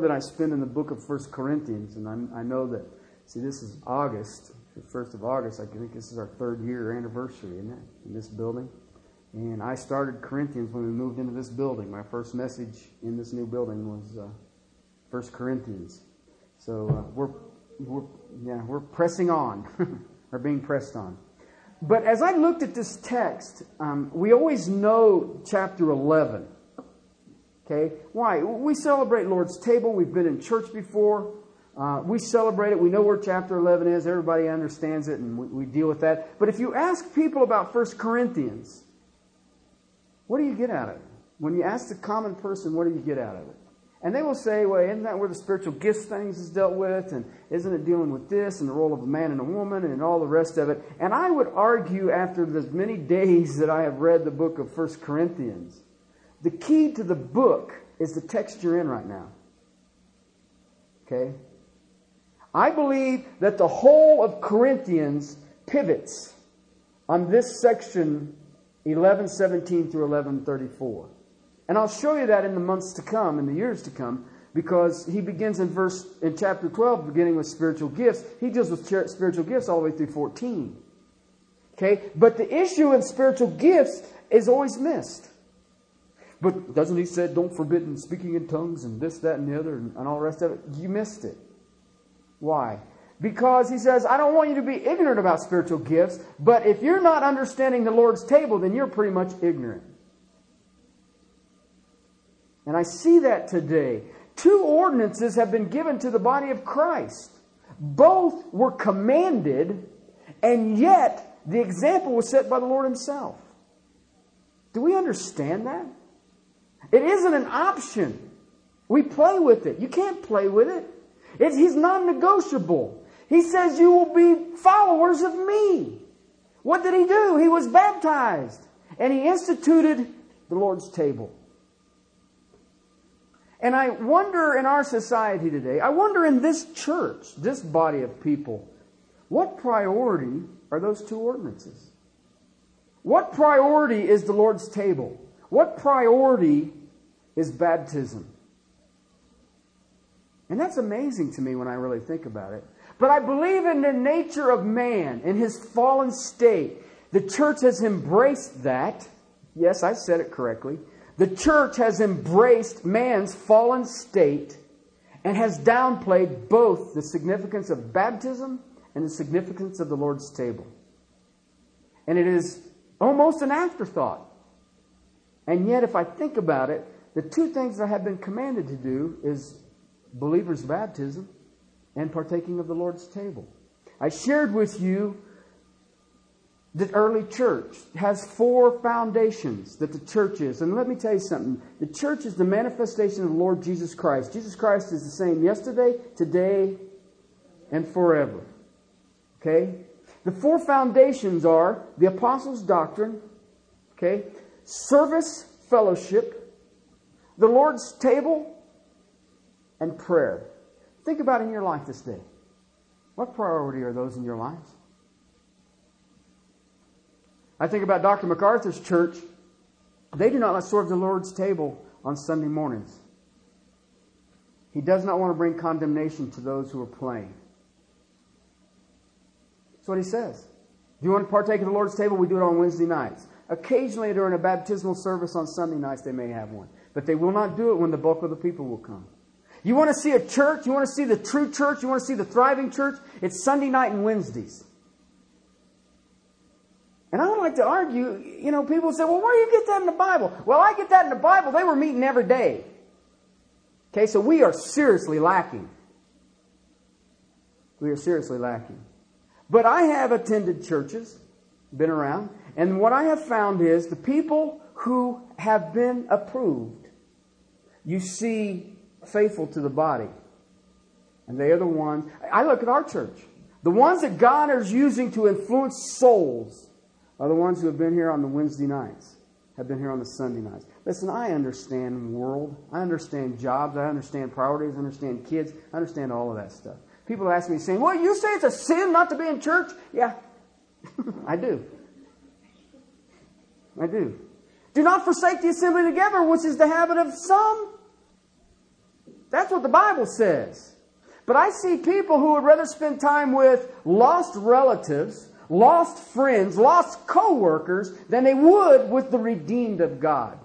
than I spend in the book of First Corinthians, and I'm, i know that, see, this is August, the 1st of August. I think this is our third year anniversary, isn't it, in this building? And I started Corinthians when we moved into this building. My first message in this new building was uh, First Corinthians. So uh, we're, we're, yeah, we're pressing on, or being pressed on. But as I looked at this text, um, we always know chapter 11. Okay? Why? We celebrate Lord's table. We've been in church before. Uh, we celebrate it. We know where chapter 11 is. Everybody understands it, and we, we deal with that. But if you ask people about 1 Corinthians, what do you get out of it? When you ask the common person, what do you get out of it? And they will say, well, isn't that where the spiritual gifts things is dealt with? And isn't it dealing with this and the role of a man and a woman and all the rest of it? And I would argue after the many days that I have read the book of First Corinthians, the key to the book is the text you're in right now. Okay? I believe that the whole of Corinthians pivots on this section 1117 through 1134. And I'll show you that in the months to come, in the years to come, because he begins in verse in chapter 12 beginning with spiritual gifts. He deals with spiritual gifts all the way through 14. Okay? But the issue in spiritual gifts is always missed. But doesn't he say don't forbid speaking in tongues and this, that, and the other and, and all the rest of it? You missed it. Why? Because he says, I don't want you to be ignorant about spiritual gifts, but if you're not understanding the Lord's table, then you're pretty much ignorant. And I see that today. Two ordinances have been given to the body of Christ. Both were commanded, and yet the example was set by the Lord Himself. Do we understand that? It isn't an option. We play with it. You can't play with it. it he's non negotiable. He says, You will be followers of me. What did he do? He was baptized and he instituted the Lord's table. And I wonder in our society today, I wonder in this church, this body of people, what priority are those two ordinances? What priority is the Lord's table? What priority is baptism? And that's amazing to me when I really think about it. But I believe in the nature of man, in his fallen state. The church has embraced that. Yes, I said it correctly. The church has embraced man's fallen state and has downplayed both the significance of baptism and the significance of the Lord's table. And it is almost an afterthought. And yet, if I think about it, the two things I have been commanded to do is believers' baptism and partaking of the Lord's table. I shared with you the early church has four foundations that the church is. And let me tell you something. The church is the manifestation of the Lord Jesus Christ. Jesus Christ is the same yesterday, today, and forever. Okay? The four foundations are the apostles' doctrine, okay? Service, fellowship, the Lord's table, and prayer. Think about in your life this day. What priority are those in your lives? I think about Dr. MacArthur's church. They do not serve the Lord's table on Sunday mornings. He does not want to bring condemnation to those who are playing. That's what he says. Do you want to partake of the Lord's table, we do it on Wednesday nights. Occasionally, during a baptismal service on Sunday nights, they may have one. But they will not do it when the bulk of the people will come. You want to see a church? You want to see the true church? You want to see the thriving church? It's Sunday night and Wednesdays. And I don't like to argue. You know, people say, well, where do you get that in the Bible? Well, I get that in the Bible. They were meeting every day. Okay, so we are seriously lacking. We are seriously lacking. But I have attended churches, been around, and what I have found is the people who have been approved, you see faithful to the body. And they are the ones, I look at our church. The ones that God is using to influence souls are the ones who have been here on the Wednesday nights, have been here on the Sunday nights. Listen, I understand world. I understand jobs. I understand priorities. I understand kids. I understand all of that stuff. People ask me saying, well, you say it's a sin not to be in church? Yeah, I do. I do. Do not forsake the assembly together, which is the habit of some That's what the Bible says. But I see people who would rather spend time with lost relatives, lost friends, lost co-workers than they would with the redeemed of God.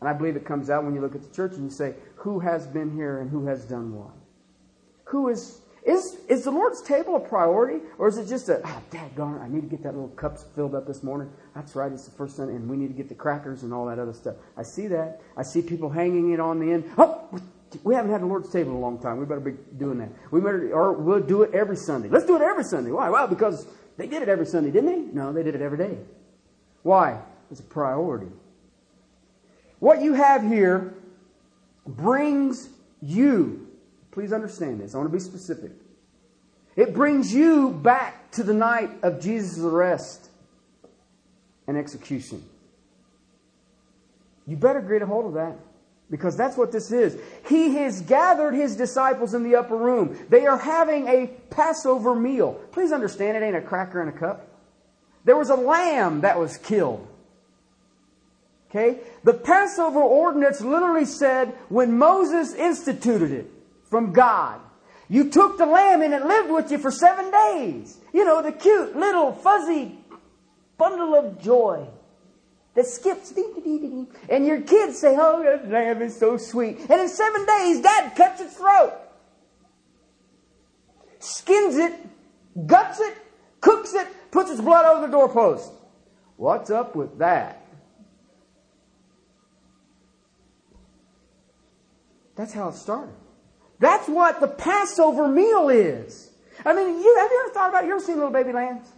And I believe it comes out when you look at the church and you say, who has been here and who has done what? Who is is, is the Lord's table a priority? Or is it just a, oh, daggone I need to get that little cups filled up this morning. That's right, it's the first Sunday, and we need to get the crackers and all that other stuff. I see that. I see people hanging it on the end. Oh, we haven't had the Lord's table in a long time. We better be doing that. We better, or we'll do it every Sunday. Let's do it every Sunday. Why? Well, because they did it every Sunday, didn't they? No, they did it every day. Why? It's a priority. What you have here brings you Please understand this. I want to be specific. It brings you back to the night of Jesus' arrest and execution. You better get a hold of that because that's what this is. He has gathered his disciples in the upper room. They are having a Passover meal. Please understand it ain't a cracker in a cup. There was a lamb that was killed. Okay? The Passover ordinance literally said when Moses instituted it, from God. You took the lamb and it lived with you for seven days. You know, the cute little fuzzy bundle of joy that skips. And your kids say, Oh, that lamb is so sweet. And in seven days, dad cuts its throat, skins it, guts it, cooks it, puts its blood over the doorpost. What's up with that? That's how it started. That's what the Passover meal is. I mean, you, have you ever thought about? You ever seen little baby lambs?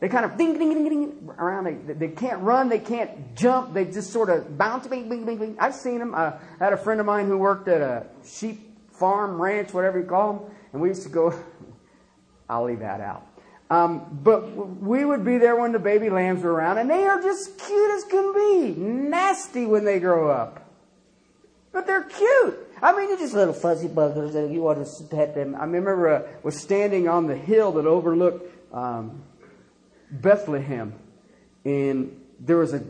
They kind of ding, ding, ding, ding, around. They, they can't run. They can't jump. They just sort of bounce, bing, bing, bing, bing. I've seen them. Uh, I had a friend of mine who worked at a sheep farm, ranch, whatever you call them, and we used to go. I'll leave that out. Um, but we would be there when the baby lambs were around, and they are just cute as can be. Nasty when they grow up. But they're cute. I mean, they're just little fuzzy buggers that you want to pet them. I remember uh, was standing on the hill that overlooked um, Bethlehem, and there was a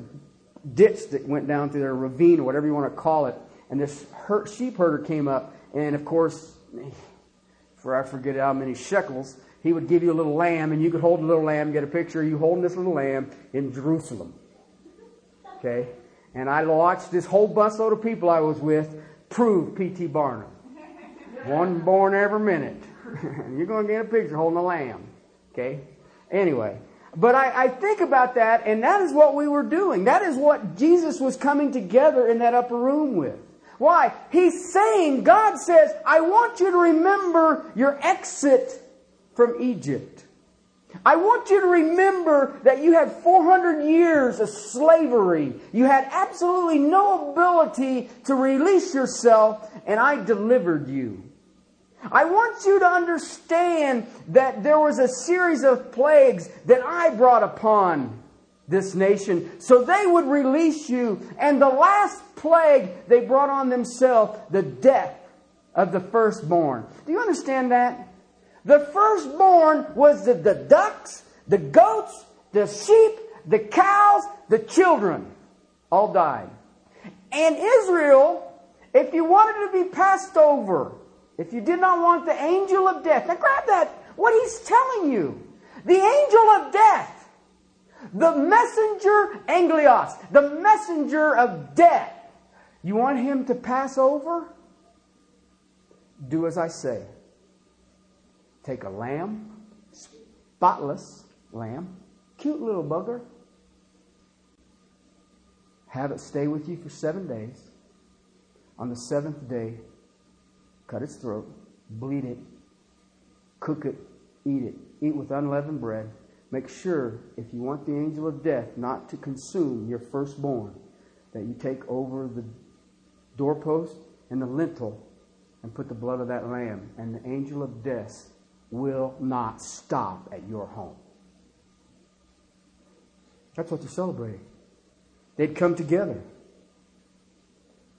ditch that went down through a ravine or whatever you want to call it, and this sheep herder came up, and of course, for I forget how many shekels, he would give you a little lamb, and you could hold a little lamb, and get a picture of you holding this little lamb in Jerusalem. Okay? And I watched this whole busload of people I was with prove P.T. Barnum. One born every minute. You're going to get a picture holding a lamb. Okay? Anyway. But I, I, think about that, and that is what we were doing. That is what Jesus was coming together in that upper room with. Why? He's saying, God says, I want you to remember your exit from Egypt. I want you to remember that you had 400 years of slavery. You had absolutely no ability to release yourself, and I delivered you. I want you to understand that there was a series of plagues that I brought upon this nation so they would release you. And the last plague they brought on themselves, the death of the firstborn. Do you understand that? The firstborn was the, the ducks, the goats, the sheep, the cows, the children. All died. And Israel, if you wanted to be passed over, if you did not want the angel of death, now grab that, what he's telling you. The angel of death, the messenger angelos, the messenger of death. You want him to pass over? Do as I say. Take a lamb, spotless lamb, cute little bugger. Have it stay with you for seven days. On the seventh day, cut its throat, bleed it, cook it, eat it. Eat with unleavened bread. Make sure, if you want the angel of death not to consume your firstborn, that you take over the doorpost and the lintel and put the blood of that lamb, and the angel of death will not stop at your home. That's what they're celebrating. They'd come together.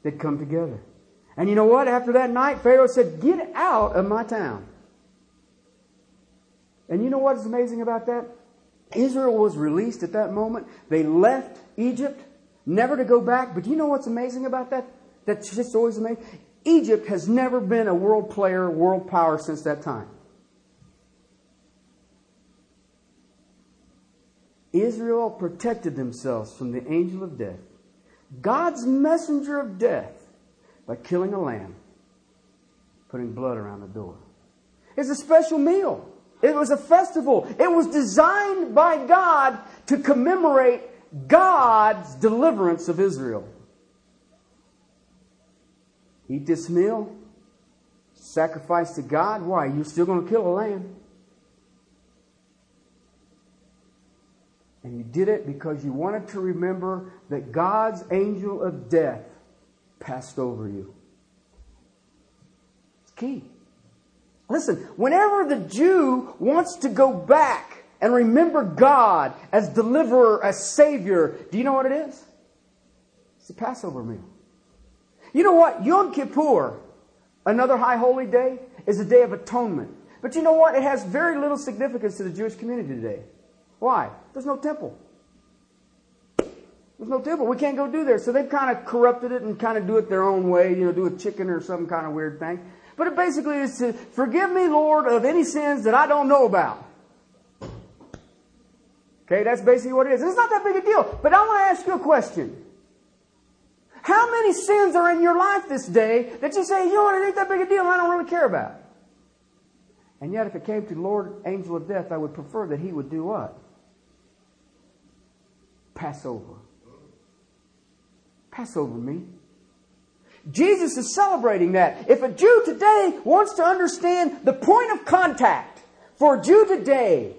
They'd come together. And you know what? After that night, Pharaoh said, Get out of my town. And you know what is amazing about that? Israel was released at that moment. They left Egypt, never to go back. But you know what's amazing about that? That's just always amazing. Egypt has never been a world player, world power since that time. Israel protected themselves from the angel of death, God's messenger of death, by killing a lamb, putting blood around the door. It's a special meal. It was a festival. It was designed by God to commemorate God's deliverance of Israel. Eat this meal, sacrifice to God. Why? You're still going to kill a lamb. And you did it because you wanted to remember that God's angel of death passed over you. It's key. Listen, whenever the Jew wants to go back and remember God as deliverer, as Savior, do you know what it is? It's the Passover meal. You know what? Yom Kippur, another high holy day, is a day of atonement. But you know what? It has very little significance to the Jewish community today. Why? There's no temple. There's no temple. We can't go do there. So they've kind of corrupted it and kind of do it their own way, you know, do a chicken or some kind of weird thing. But it basically is to forgive me, Lord, of any sins that I don't know about. Okay, that's basically what it is. It's not that big a deal. But I want to ask you a question. How many sins are in your life this day that you say, you know what, it ain't that big a deal and I don't really care about? And yet, if it came to Lord, angel of death, I would prefer that he would do what? Passover. Passover me. Jesus is celebrating that. If a Jew today wants to understand the point of contact for a Jew today,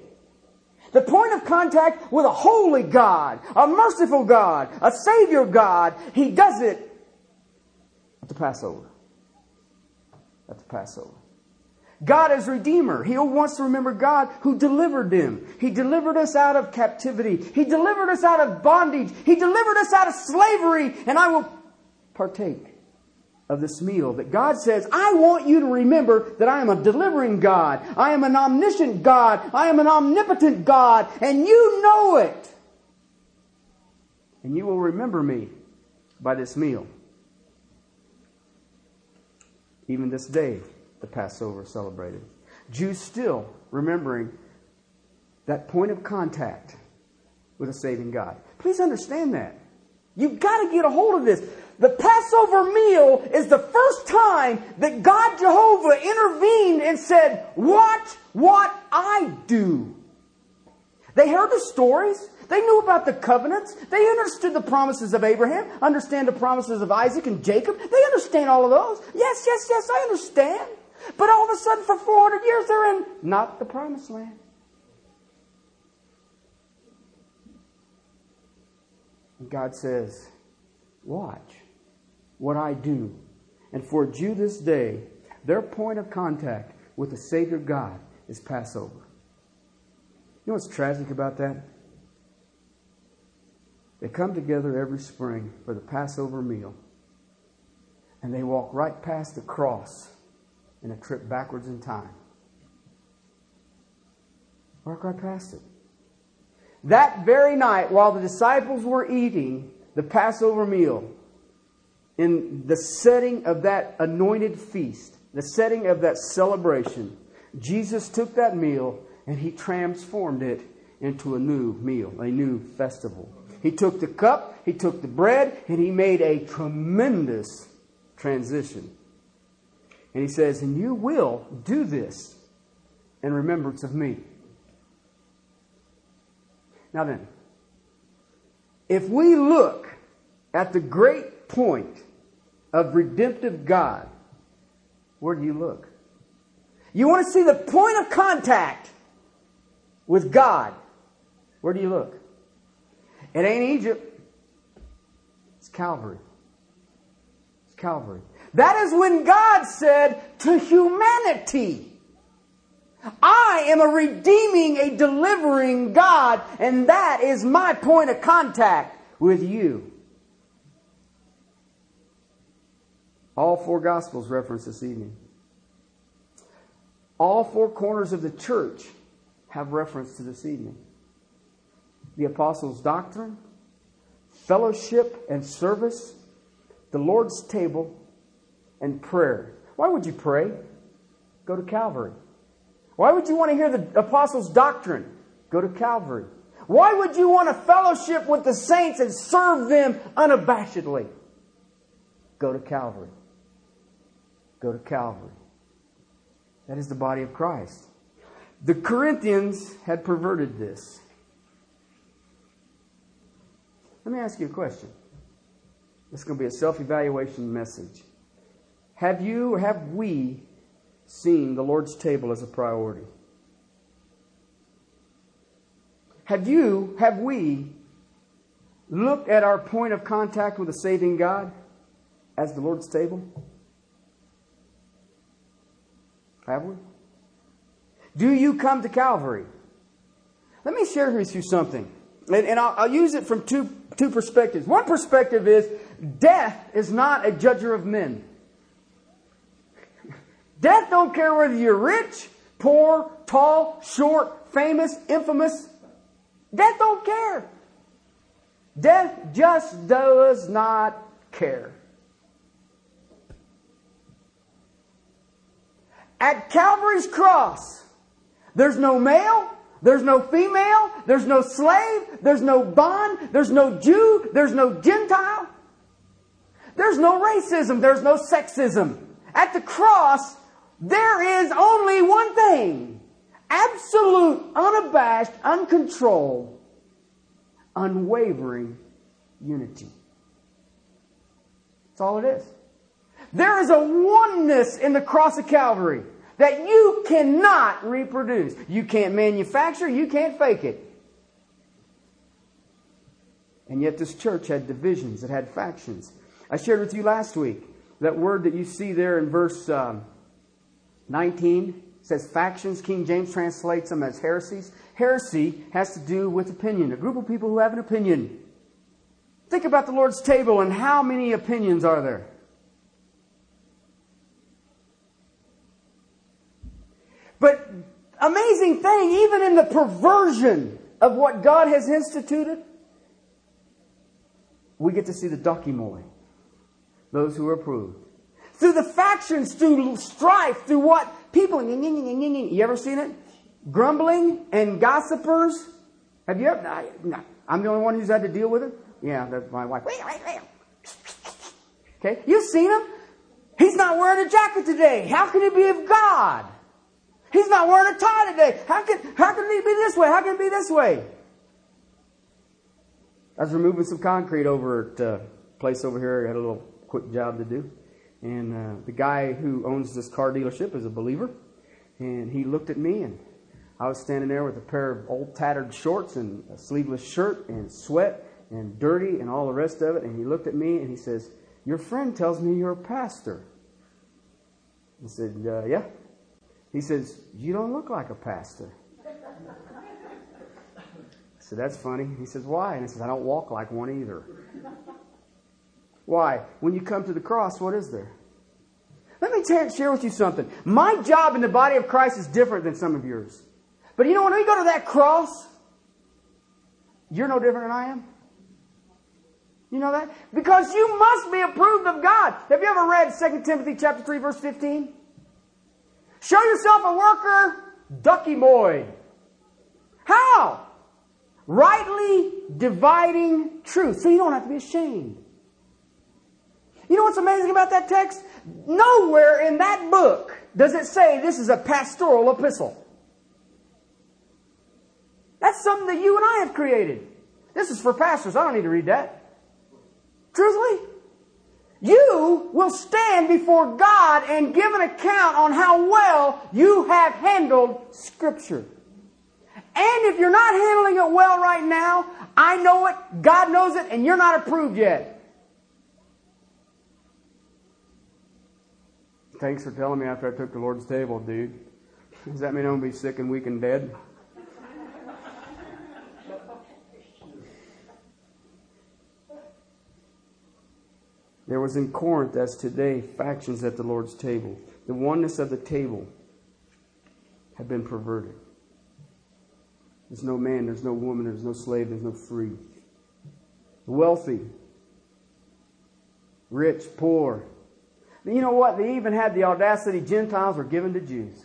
the point of contact with a holy God, a merciful God, a Savior God, he does it at the Passover. At the Passover. God is Redeemer. He wants to remember God who delivered them. He delivered us out of captivity. He delivered us out of bondage. He delivered us out of slavery. And I will partake of this meal that God says, I want you to remember that I am a delivering God. I am an omniscient God. I am an omnipotent God. And you know it. And you will remember me by this meal. Even this day the Passover celebrated. Jews still remembering that point of contact with a saving God. Please understand that. You've got to get a hold of this. The Passover meal is the first time that God Jehovah intervened and said, Watch what I do. They heard the stories. They knew about the covenants. They understood the promises of Abraham, understand the promises of Isaac and Jacob. They understand all of those. Yes, yes, yes, I understand. But all of a sudden, for 400 years, they're in not the promised land. And God says, Watch what I do. And for a Jew this day, their point of contact with the Savior God is Passover. You know what's tragic about that? They come together every spring for the Passover meal, and they walk right past the cross in a trip backwards in time. Walk right past it. That very night, while the disciples were eating the Passover meal, in the setting of that anointed feast, the setting of that celebration, Jesus took that meal and he transformed it into a new meal, a new festival. He took the cup, he took the bread, and he made a tremendous transition. And he says, And you will do this in remembrance of me. Now then, if we look at the great point of redemptive God, where do you look? You want to see the point of contact with God. Where do you look? It ain't Egypt. It's Calvary. It's Calvary. That is when God said to humanity, I am a redeeming, a delivering God, and that is my point of contact with you. All four Gospels reference this evening. All four corners of the church have reference to this evening. The Apostles' doctrine, fellowship and service, the Lord's table, and prayer. Why would you pray? Go to Calvary. Why would you want to hear the apostles' doctrine? Go to Calvary. Why would you want to fellowship with the saints and serve them unabashedly? Go to Calvary. Go to Calvary. That is the body of Christ. The Corinthians had perverted this. Let me ask you a question. This is going to be a self evaluation message. Have you have we seen the Lord's table as a priority? Have you, have we looked at our point of contact with the saving God as the Lord's table? Have we? Do you come to Calvary? Let me share with you something. And, and I'll, I'll use it from two, two perspectives. One perspective is death is not a judger of men. Death don't care whether you're rich, poor, tall, short, famous, infamous. Death don't care. Death just does not care. At Calvary's cross, there's no male, there's no female, there's no slave, there's no bond, there's no Jew, there's no Gentile. There's no racism, there's no sexism. At the cross, there is only one thing absolute, unabashed, uncontrolled, unwavering unity. That's all it is. There is a oneness in the cross of Calvary that you cannot reproduce. You can't manufacture, you can't fake it. And yet, this church had divisions, it had factions. I shared with you last week that word that you see there in verse um, 19 says factions. King James translates them as heresies. Heresy has to do with opinion, a group of people who have an opinion. Think about the Lord's table and how many opinions are there? But amazing thing, even in the perversion of what God has instituted, we get to see the dokimoi, those who are approved. Through the factions, through strife, through what people, you ever seen it? Grumbling and gossipers. Have you ever? I, no, I'm the only one who's had to deal with it. Yeah, that's my wife. Okay, you've seen him. He's not wearing a jacket today. How can he be of God? He's not wearing a tie today. How can, how can he be this way? How can it be this way? I was removing some concrete over at a uh, place over here. I had a little quick job to do. And uh, the guy who owns this car dealership is a believer. And he looked at me, and I was standing there with a pair of old tattered shorts and a sleeveless shirt and sweat and dirty and all the rest of it. And he looked at me and he says, Your friend tells me you're a pastor. I said, uh, Yeah. He says, You don't look like a pastor. I said, That's funny. He says, Why? And I said, I don't walk like one either. Why? When you come to the cross, what is there? Let me share with you something. My job in the body of Christ is different than some of yours. But you know, when we go to that cross, you're no different than I am. You know that? Because you must be approved of God. Have you ever read 2 Timothy chapter 3 verse 15? Show yourself a worker, dokimoi. How? Rightly dividing truth. So you don't have to be ashamed. You know what's amazing about that text? Nowhere in that book does it say this is a pastoral epistle. That's something that you and I have created. This is for pastors. I don't need to read that. Truthfully, you will stand before God and give an account on how well you have handled Scripture. And if you're not handling it well right now, I know it, God knows it, and you're not approved yet. Thanks for telling me after I took the Lord's table, dude. Does that mean I'm going to be sick and weak and dead? There was in Corinth, as today, factions at the Lord's table. The oneness of the table had been perverted. There's no man, there's no woman, there's no slave, there's no free. The wealthy, rich, poor, You know what? They even had the audacity Gentiles were given to Jews.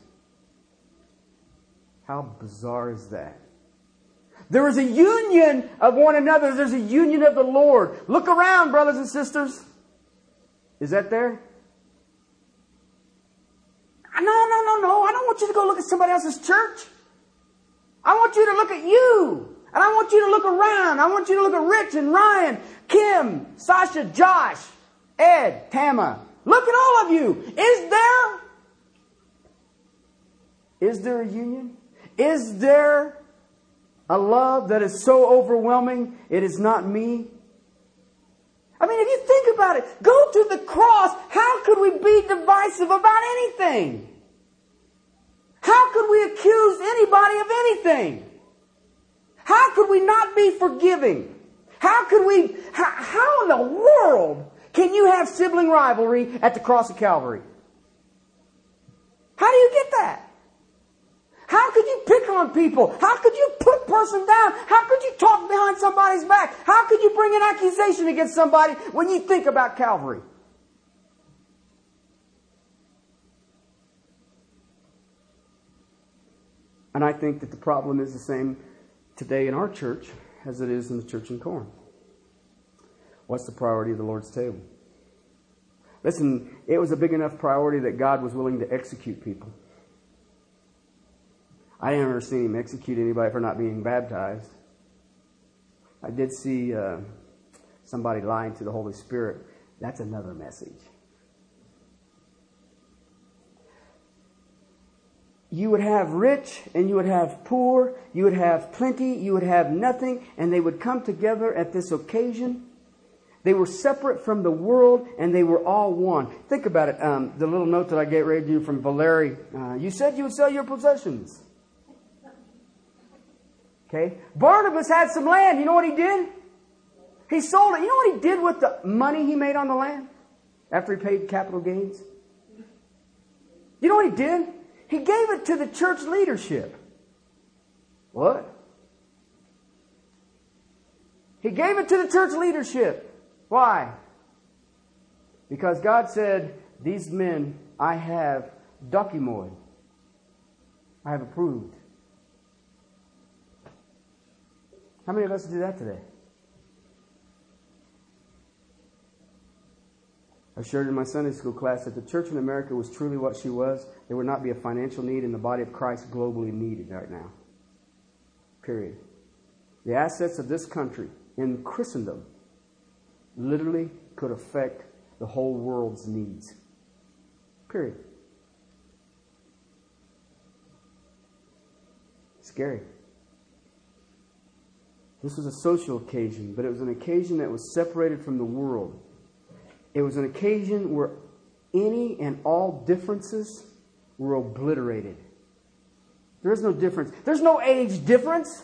How bizarre is that? There is a union of one another. There's a union of the Lord. Look around, brothers and sisters. Is that there? No, no, no, no. I don't want you to go look at somebody else's church. I want you to look at you. And I want you to look around. I want you to look at Rich and Ryan, Kim, Sasha, Josh, Ed, Tama. Look at all of you. Is there? Is there a union? Is there a love that is so overwhelming it is not me? I mean, if you think about it, go to the cross. How could we be divisive about anything? How could we accuse anybody of anything? How could we not be forgiving? How could we, how, how in the world can you have sibling rivalry at the cross of Calvary? How do you get that? How could you pick on people? How could you put a person down? How could you talk behind somebody's back? How could you bring an accusation against somebody when you think about Calvary? And I think that the problem is the same today in our church as it is in the church in Corinth. What's the priority of the Lord's table? Listen, it was a big enough priority that God was willing to execute people. I never seen him execute anybody for not being baptized. I did see uh, somebody lying to the Holy Spirit. That's another message. You would have rich and you would have poor, you would have plenty, you would have nothing, and they would come together at this occasion. They were separate from the world and they were all one. Think about it. Um, the little note that I gave read you from Valeri. Uh, you said you would sell your possessions. Okay? Barnabas had some land. You know what he did? He sold it. You know what he did with the money he made on the land after he paid capital gains? You know what he did? He gave it to the church leadership. What? He gave it to the church leadership. Why? Because God said, These men I have dokimoi. I have approved. How many of us do that today? I shared in my Sunday school class that the church in America was truly what she was. There would not be a financial need in the body of Christ globally needed right now. Period. The assets of this country in Christendom literally could affect the whole world's needs. Period. Scary. This was a social occasion, but it was an occasion that was separated from the world. It was an occasion where any and all differences were obliterated. There is no difference. There's no age difference.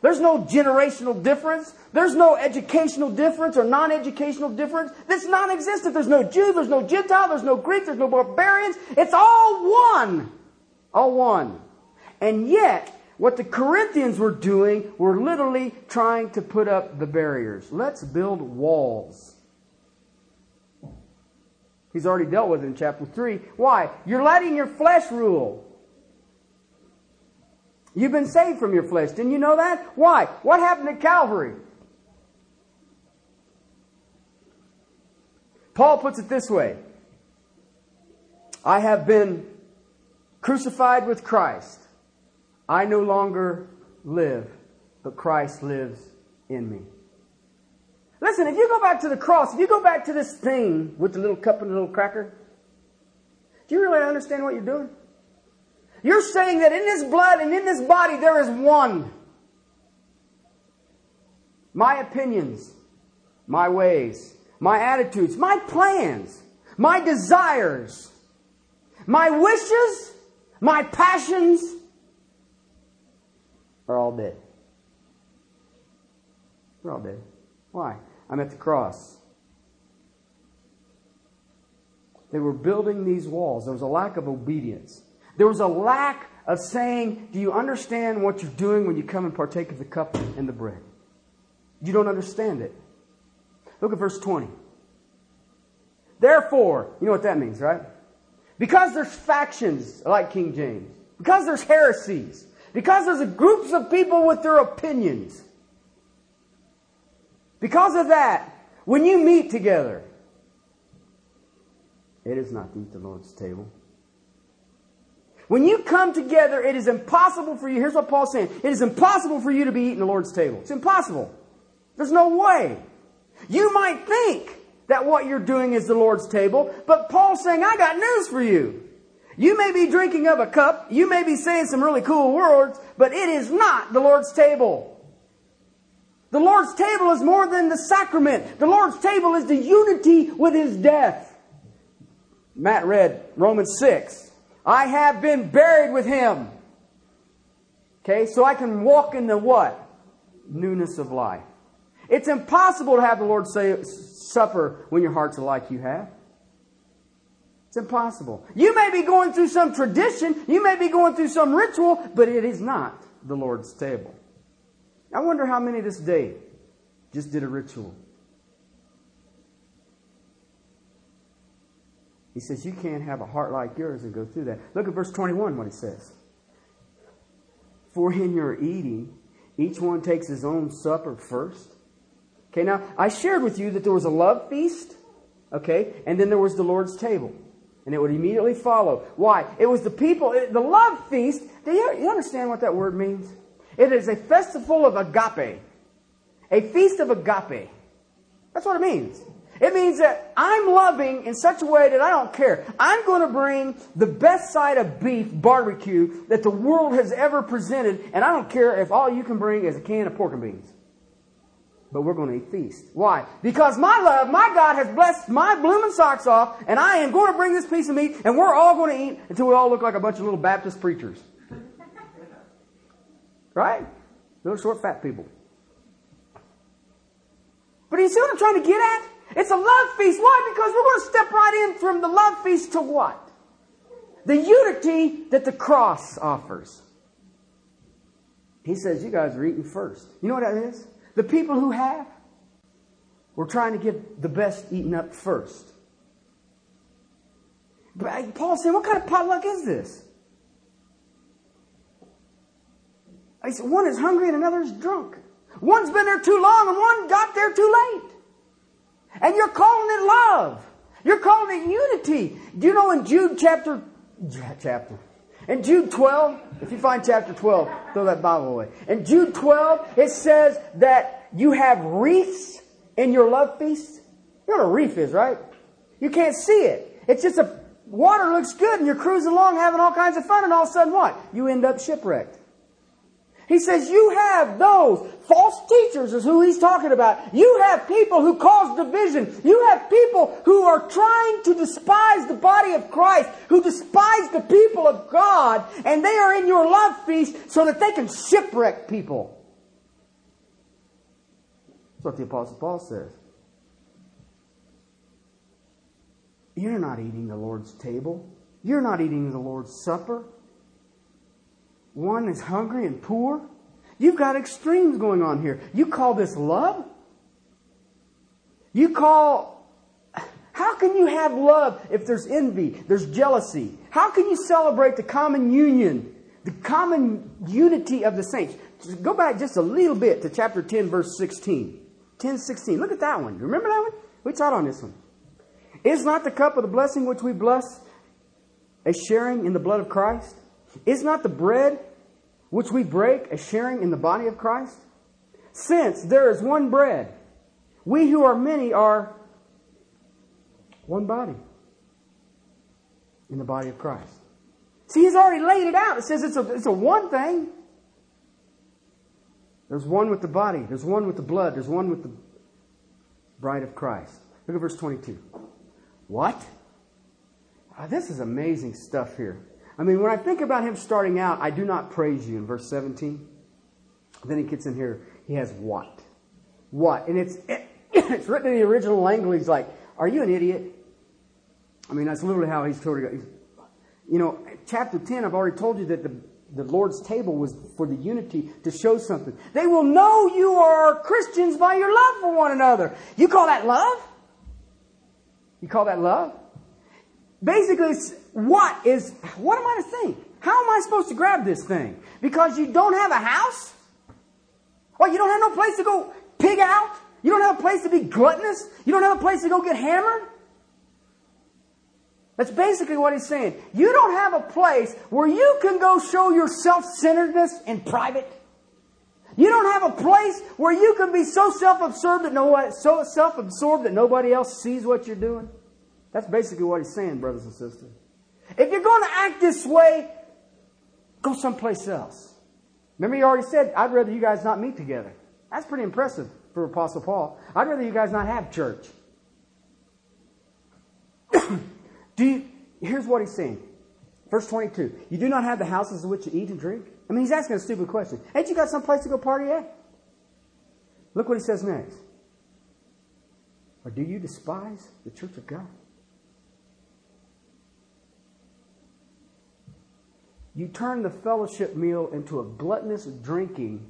There's no generational difference. There's no educational difference or non educational difference. This non existent. There's no Jew, there's no Gentile, there's no Greek, there's no barbarians. It's all one. All one. And yet, what the Corinthians were doing were literally trying to put up the barriers. Let's build walls. He's already dealt with it in chapter 3. Why? You're letting your flesh rule. You've been saved from your flesh. Didn't you know that? Why? What happened at Calvary? Paul puts it this way I have been crucified with Christ. I no longer live, but Christ lives in me. Listen, if you go back to the cross, if you go back to this thing with the little cup and the little cracker, do you really understand what you're doing? You're saying that in this blood and in this body there is one. My opinions, my ways, my attitudes, my plans, my desires, my wishes, my passions, are all dead. They're all dead. Why? I'm at the cross. They were building these walls. There was a lack of obedience. There was a lack of saying, Do you understand what you're doing when you come and partake of the cup and the bread? You don't understand it. Look at verse 20. Therefore, you know what that means, right? Because there's factions, like King James. Because there's heresies. Because there's groups of people with their opinions. Because of that, when you meet together, it is not to eat the Lord's table. When you come together, it is impossible for you. Here's what Paul's saying. It is impossible for you to be eating the Lord's table. It's impossible. There's no way. You might think that what you're doing is the Lord's table, but Paul's saying, I got news for you. You may be drinking of a cup, you may be saying some really cool words, but it is not the Lord's table. The Lord's table is more than the sacrament. The Lord's table is the unity with His death. Matt read Romans 6. I have been buried with Him. Okay, so I can walk in the what? Newness of life. It's impossible to have the Lord's Supper when your heart's like you have. It's impossible. You may be going through some tradition, you may be going through some ritual, but it is not the Lord's table. I wonder how many this day just did a ritual. He says, You can't have a heart like yours and go through that. Look at verse 21, what he says. For in your eating, each one takes his own supper first. Okay, now I shared with you that there was a love feast, okay, and then there was the Lord's table. And it would immediately follow. Why? It was the people, the love feast. Do you understand what that word means? It is a festival of agape. A feast of agape. That's what it means. It means that I'm loving in such a way that I don't care. I'm going to bring the best side of beef barbecue that the world has ever presented, and I don't care if all you can bring is a can of pork and beans. But we're going to eat feast. Why? Because my love, my God has blessed my blooming socks off, and I am going to bring this piece of meat, and we're all going to eat until we all look like a bunch of little Baptist preachers. Right? Little short, fat people. But do you see what I'm trying to get at? It's a love feast. Why? Because we're going to step right in from the love feast to what? The unity that the cross offers. He says, You guys are eating first. You know what that is? The people who have, we're trying to get the best eaten up first. But Paul's saying, What kind of potluck is this? I said, one is hungry and another is drunk. One's been there too long and one got there too late. And you're calling it love. You're calling it unity. Do you know in Jude chapter, chapter, in Jude 12, if you find chapter 12, throw that Bible away. In Jude 12, it says that you have wreaths in your love feast. You know what a wreath is, right? You can't see it. It's just a, water looks good and you're cruising along having all kinds of fun and all of a sudden what? You end up shipwrecked. He says, you have those false teachers is who he's talking about. You have people who cause division. You have people who are trying to despise the body of Christ, who despise the people of God, and they are in your love feast so that they can shipwreck people. That's what the Apostle Paul says. You're not eating the Lord's table. You're not eating the Lord's supper. One is hungry and poor. You've got extremes going on here. You call this love? You call. How can you have love if there's envy, there's jealousy? How can you celebrate the common union, the common unity of the saints? Go back just a little bit to chapter 10, verse 16. 10, 16. Look at that one. Remember that one? We taught on this one. Is not the cup of the blessing which we bless a sharing in the blood of Christ? Is not the bread which we break a sharing in the body of Christ? Since there is one bread, we who are many are one body in the body of Christ. See, he's already laid it out. It says it's a, it's a one thing. There's one with the body, there's one with the blood, there's one with the bride of Christ. Look at verse 22. What? Oh, this is amazing stuff here. I mean, when I think about him starting out, I do not praise you in verse 17. Then he gets in here, he has what? What? And it's, it, it's written in the original language like, are you an idiot? I mean, that's literally how he's told it. You know, chapter 10, I've already told you that the, the Lord's table was for the unity to show something. They will know you are Christians by your love for one another. You call that love? You call that love? Basically, what is, what am I to think? How am I supposed to grab this thing? Because you don't have a house? Or you don't have no place to go pig out? You don't have a place to be gluttonous? You don't have a place to go get hammered? That's basically what he's saying. You don't have a place where you can go show your self-centeredness in private. You don't have a place where you can be so self-absorbed that no so self-absorbed that nobody else sees what you're doing. That's basically what he's saying, brothers and sisters. If you're going to act this way, go someplace else. Remember, he already said, I'd rather you guys not meet together. That's pretty impressive for Apostle Paul. I'd rather you guys not have church. do you, here's what he's saying. Verse 22. You do not have the houses in which you eat and drink? I mean, he's asking a stupid question. Ain't you got some place to go party at? Look what he says next. Or do you despise the church of God? You turn the fellowship meal into a gluttonous drinking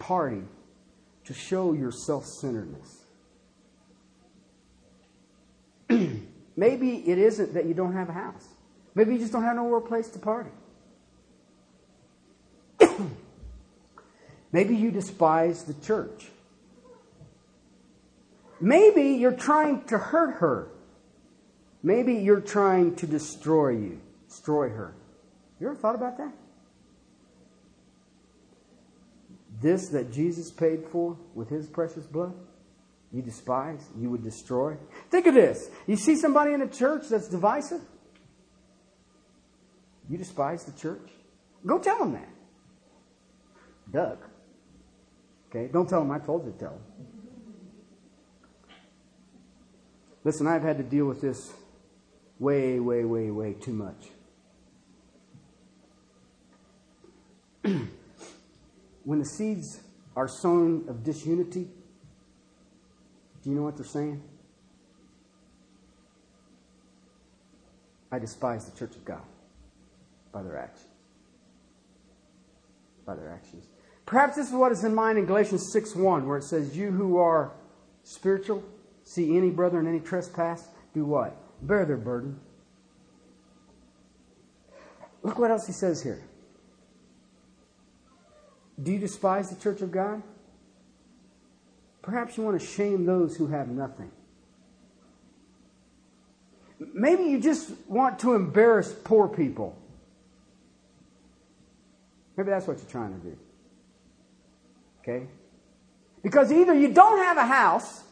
party to show your self centeredness. Maybe it isn't that you don't have a house. Maybe you just don't have nowhere place to party. Maybe you despise the church. Maybe you're trying to hurt her. Maybe you're trying to destroy you, destroy her. You ever thought about that? This that Jesus paid for with his precious blood, you despise, you would destroy. Think of this. You see somebody in a church that's divisive? You despise the church? Go tell them that. Doug. Okay? Don't tell them I told you to tell them. Listen, I've had to deal with this way, way, way, way too much. when the seeds are sown of disunity, do you know what they're saying? I despise the church of God by their actions. By their actions. Perhaps this is what is in mind in Galatians 6 1, where it says, You who are spiritual, see any brother in any trespass, do what? Bear their burden. Look what else he says here. Do you despise the church of God? Perhaps you want to shame those who have nothing. Maybe you just want to embarrass poor people. Maybe that's what you're trying to do. Okay? Because either you don't have a house,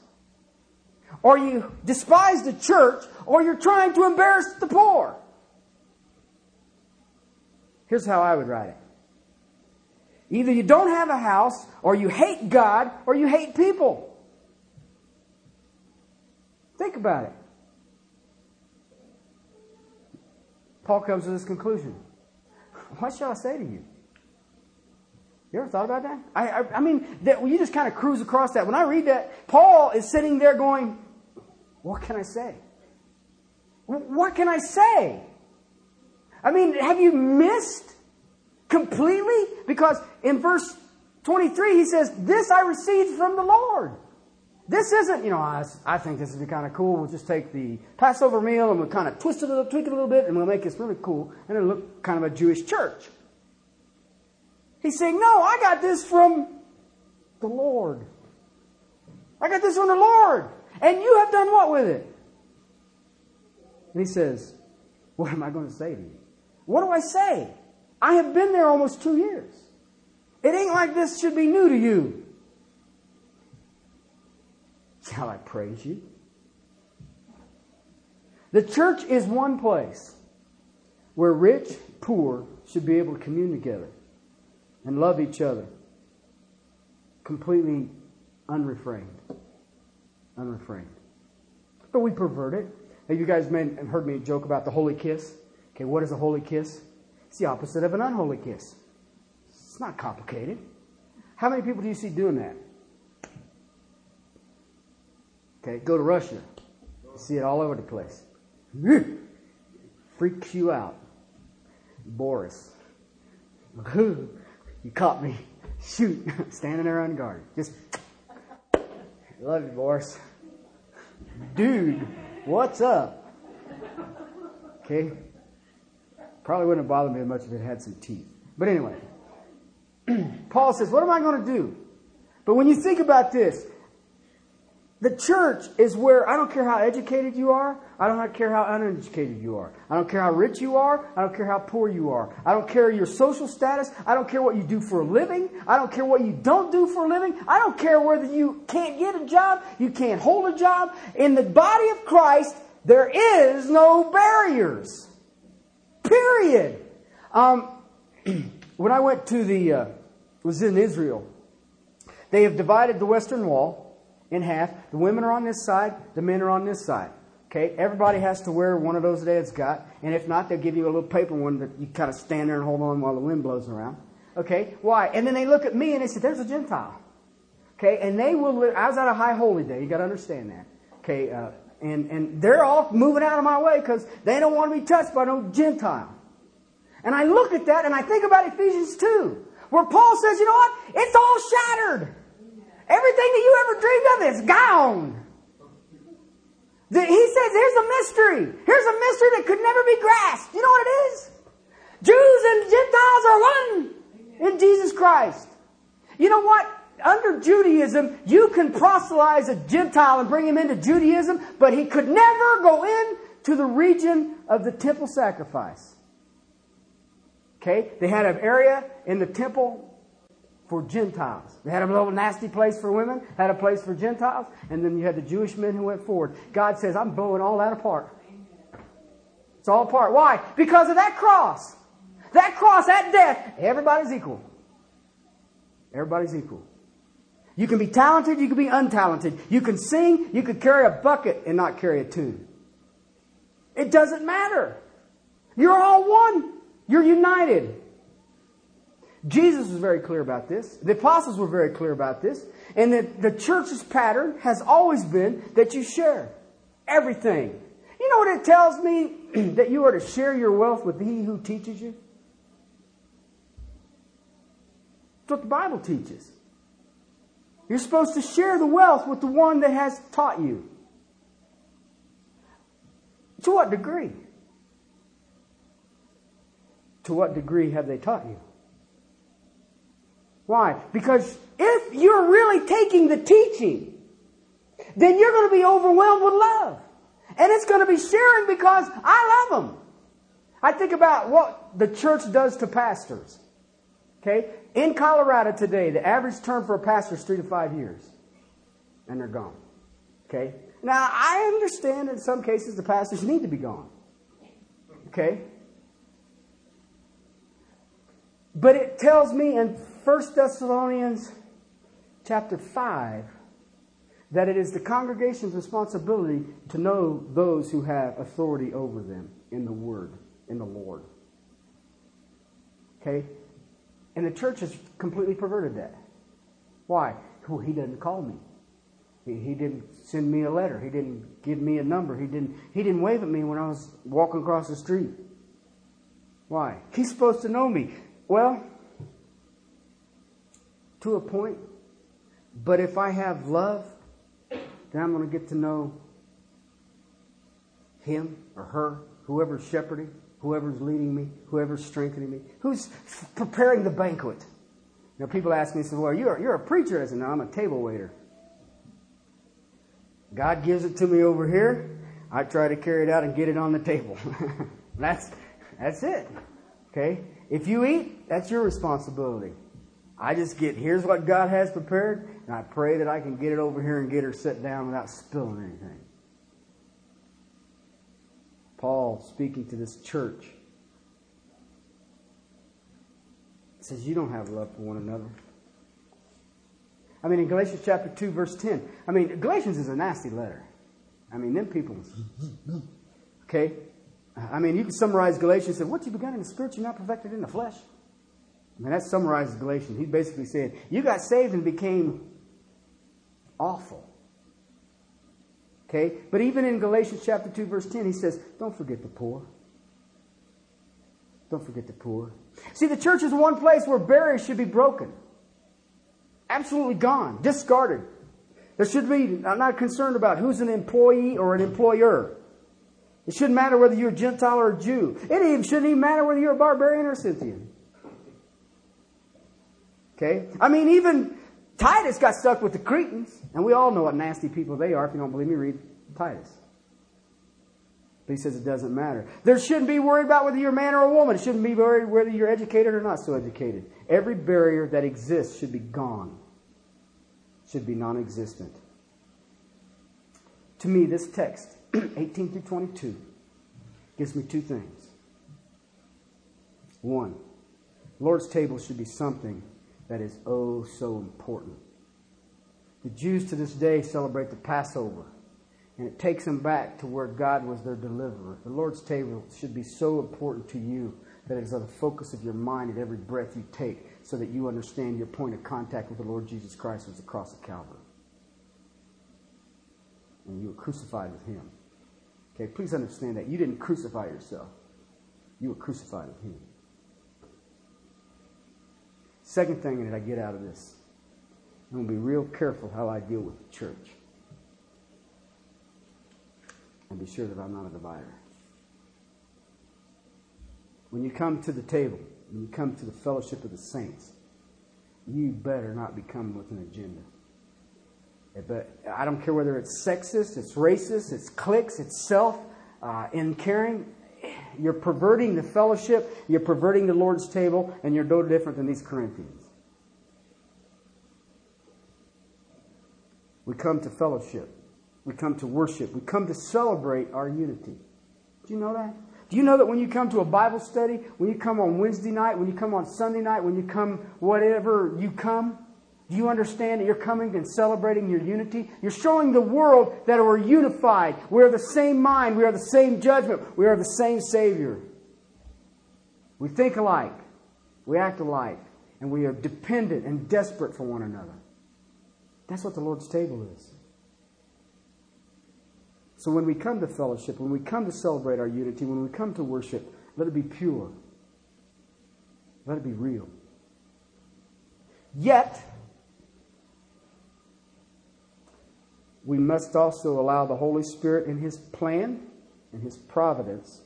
or you despise the church, or you're trying to embarrass the poor. Here's how I would write it Either you don't have a house, or you hate God, or you hate people. Think about it. Paul comes to this conclusion. What shall I say to you? You ever thought about that? I, I, I mean, that you just kind of cruise across that. When I read that, Paul is sitting there going, What can I say? What can I say? I mean, have you missed completely? Because in verse 23, he says, This I received from the Lord. This isn't, you know, I, I think this would be kind of cool. We'll just take the Passover meal and we'll kind of twist it a little, tweak it a little bit, and we'll make this really cool, and it'll look kind of a Jewish church. He's saying, No, I got this from the Lord. I got this from the Lord. And you have done what with it? And he says, What am I going to say to you? What do I say? I have been there almost two years. It ain't like this should be new to you. Shall I praise you? The church is one place where rich, poor should be able to commune together and love each other completely unrefrained. Unrefrained. But we pervert it. Now, you guys may have heard me joke about the holy kiss. Okay, what is a holy kiss? It's the opposite of an unholy kiss. It's not complicated. How many people do you see doing that? Okay, go to Russia. You see it all over the place. Freaks you out. Boris. You caught me. Shoot. Standing there unguarded. Just love you, Boris. Dude. What's up? Okay? Probably wouldn't have bothered me as much if it had some teeth. But anyway, Paul says, What am I going to do? But when you think about this, the church is where I don't care how educated you are, I don't care how uneducated you are. I don't care how rich you are, I don't care how poor you are. I don't care your social status, I don't care what you do for a living, I don't care what you don't do for a living, I don't care whether you can't get a job, you can't hold a job. In the body of Christ, there is no barriers. Period. Um, when I went to the, uh, was in Israel, they have divided the Western Wall in half. The women are on this side, the men are on this side. Okay, everybody has to wear one of those that it's got, and if not, they'll give you a little paper one that you kind of stand there and hold on while the wind blows around. Okay, why? And then they look at me and they say, "There's a Gentile." Okay, and they will. I was at a high holy day. You got to understand that. Okay, uh, and and they're all moving out of my way because they don't want to be touched by no Gentile. And I look at that and I think about Ephesians two, where Paul says, "You know what? It's all shattered." Everything that you ever dreamed of is gone. The, he says, here's a mystery. Here's a mystery that could never be grasped. You know what it is? Jews and Gentiles are one in Jesus Christ. You know what? Under Judaism, you can proselytize a Gentile and bring him into Judaism, but he could never go in to the region of the temple sacrifice. Okay? They had an area in the temple for Gentiles. They had a little nasty place for women, had a place for Gentiles, and then you had the Jewish men who went forward. God says, I'm blowing all that apart. It's all apart. Why? Because of that cross. That cross, that death, everybody's equal. Everybody's equal. You can be talented, you can be untalented. You can sing, you can carry a bucket and not carry a tune. It doesn't matter. You're all one. You're united. Jesus was very clear about this. The apostles were very clear about this. And the, the church's pattern has always been that you share everything. You know what it tells me? that you are to share your wealth with he who teaches you? That's what the Bible teaches. You're supposed to share the wealth with the one that has taught you. To what degree? To what degree have they taught you? Why? Because if you're really taking the teaching, then you're going to be overwhelmed with love. And it's going to be sharing because I love them. I think about what the church does to pastors. Okay? In Colorado today, the average term for a pastor is three to five years. And they're gone. Okay? Now, I understand in some cases the pastors need to be gone. Okay? But it tells me in 1 Thessalonians chapter 5 that it is the congregation's responsibility to know those who have authority over them in the Word, in the Lord. Okay? And the church has completely perverted that. Why? Well, he doesn't call me. He, he didn't send me a letter. He didn't give me a number. He didn't, he didn't wave at me when I was walking across the street. Why? He's supposed to know me. Well, to a point. But if I have love, then I'm going to get to know him or her, whoever's shepherding, whoever's leading me, whoever's strengthening me, who's preparing the banquet. Now, people ask me, well, you're, you're a preacher. I said, no, I'm a table waiter. God gives it to me over here. I try to carry it out and get it on the table. that's, that's it. Okay? If you eat, that's your responsibility. I just get, here's what God has prepared, and I pray that I can get it over here and get her set down without spilling anything. Paul, speaking to this church, says, You don't have love for one another. I mean, in Galatians chapter 2, verse 10, I mean, Galatians is a nasty letter. I mean, them people, okay? I mean, you can summarize Galatians and say, What you begun in the spirit, you're not perfected in the flesh. I mean, that summarizes Galatians. He's basically saying, you got saved and became awful. Okay? But even in Galatians chapter 2, verse 10, he says, don't forget the poor. Don't forget the poor. See, the church is one place where barriers should be broken. Absolutely gone, discarded. There should be, I'm not concerned about who's an employee or an employer. It shouldn't matter whether you're a Gentile or a Jew. It even shouldn't even matter whether you're a barbarian or a Scythian. Okay? I mean, even Titus got stuck with the Cretans, and we all know what nasty people they are. If you don't believe me, read Titus. But he says it doesn't matter. There shouldn't be worried about whether you're a man or a woman. It shouldn't be worried whether you're educated or not so educated. Every barrier that exists should be gone, should be non existent. To me, this text, 18 through 22, gives me two things. One, Lord's table should be something that is oh so important. The Jews to this day celebrate the Passover, and it takes them back to where God was their deliverer. The Lord's table should be so important to you that it is the focus of your mind at every breath you take so that you understand your point of contact with the Lord Jesus Christ was the cross of Calvary. And you were crucified with him. Okay, please understand that. You didn't crucify yourself. You were crucified with him. Second thing that I get out of this, I'm going to be real careful how I deal with the church. And be sure that I'm not a divider. When you come to the table, when you come to the fellowship of the saints, you better not be coming with an agenda. But I don't care whether it's sexist, it's racist, it's cliques, it's self uh, in caring. You're perverting the fellowship, you're perverting the Lord's table, and you're no different than these Corinthians. We come to fellowship, we come to worship, we come to celebrate our unity. Do you know that? Do you know that when you come to a Bible study, when you come on Wednesday night, when you come on Sunday night, when you come whatever you come, do you understand that you're coming and celebrating your unity? You're showing the world that we're unified. We are the same mind. We are the same judgment. We are the same Savior. We think alike. We act alike. And we are dependent and desperate for one another. That's what the Lord's table is. So when we come to fellowship, when we come to celebrate our unity, when we come to worship, let it be pure. Let it be real. Yet, we must also allow the Holy Spirit in His plan and His providence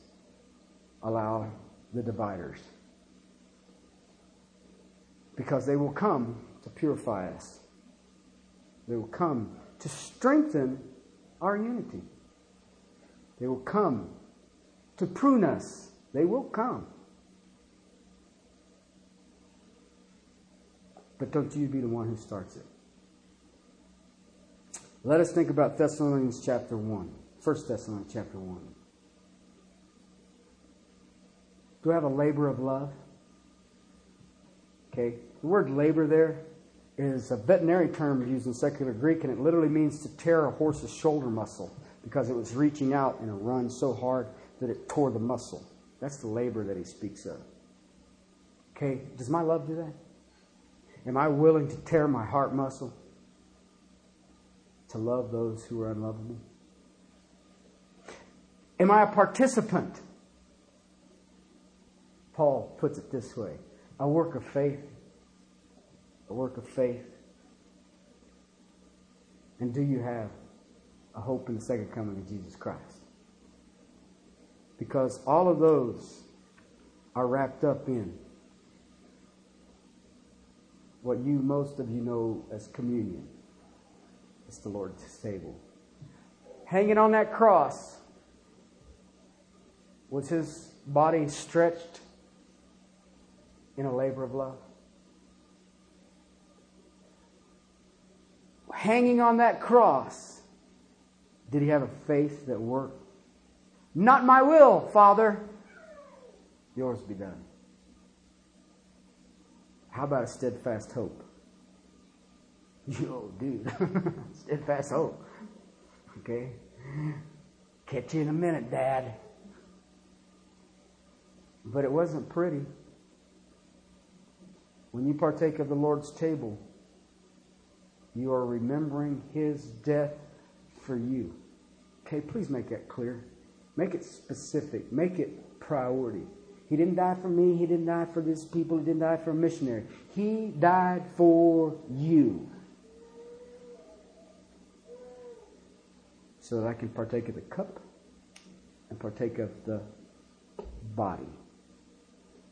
allow the dividers. Because they will come to purify us, they will come to strengthen our unity, they will come to prune us. They will come. But don't you be the one who starts it. Let us think about Thessalonians chapter 1. 1 Thessalonians chapter 1. Do I have a labor of love? Okay. The word labor there is a veterinary term used in secular Greek, and it literally means to tear a horse's shoulder muscle because it was reaching out in a run so hard that it tore the muscle. That's the labor that he speaks of. Okay. Does my love do that? Am I willing to tear my heart muscle? To love those who are unlovable? Am I a participant? Paul puts it this way a work of faith. A work of faith. And do you have a hope in the second coming of Jesus Christ? Because all of those are wrapped up in what you, most of you know as communion. The Lord's table. Hanging on that cross was his body stretched in a labor of love. Hanging on that cross, did he have a faith that worked? Not my will, Father. Yours be done. How about a steadfast hope? Yo, dude. Hope. Okay? Catch you in a minute, Dad. But it wasn't pretty. When you partake of the Lord's table, you are remembering his death for you. Okay, please make that clear. Make it specific. Make it priority. He didn't die for me. He didn't die for these people. He didn't die for a missionary. He died for you. So that I can partake of the cup and partake of the body.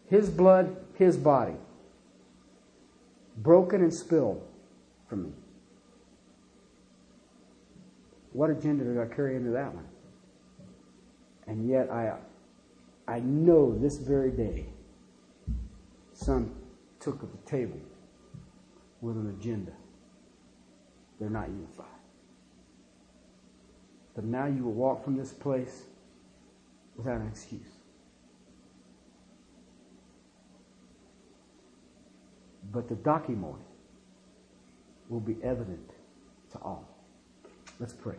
His blood, his body, broken and spilled for me. What agenda did I carry into that one? And yet I I know this very day some took at the table with an agenda. They're not unified. But now you will walk from this place without an excuse. But the document will be evident to all. Let's pray.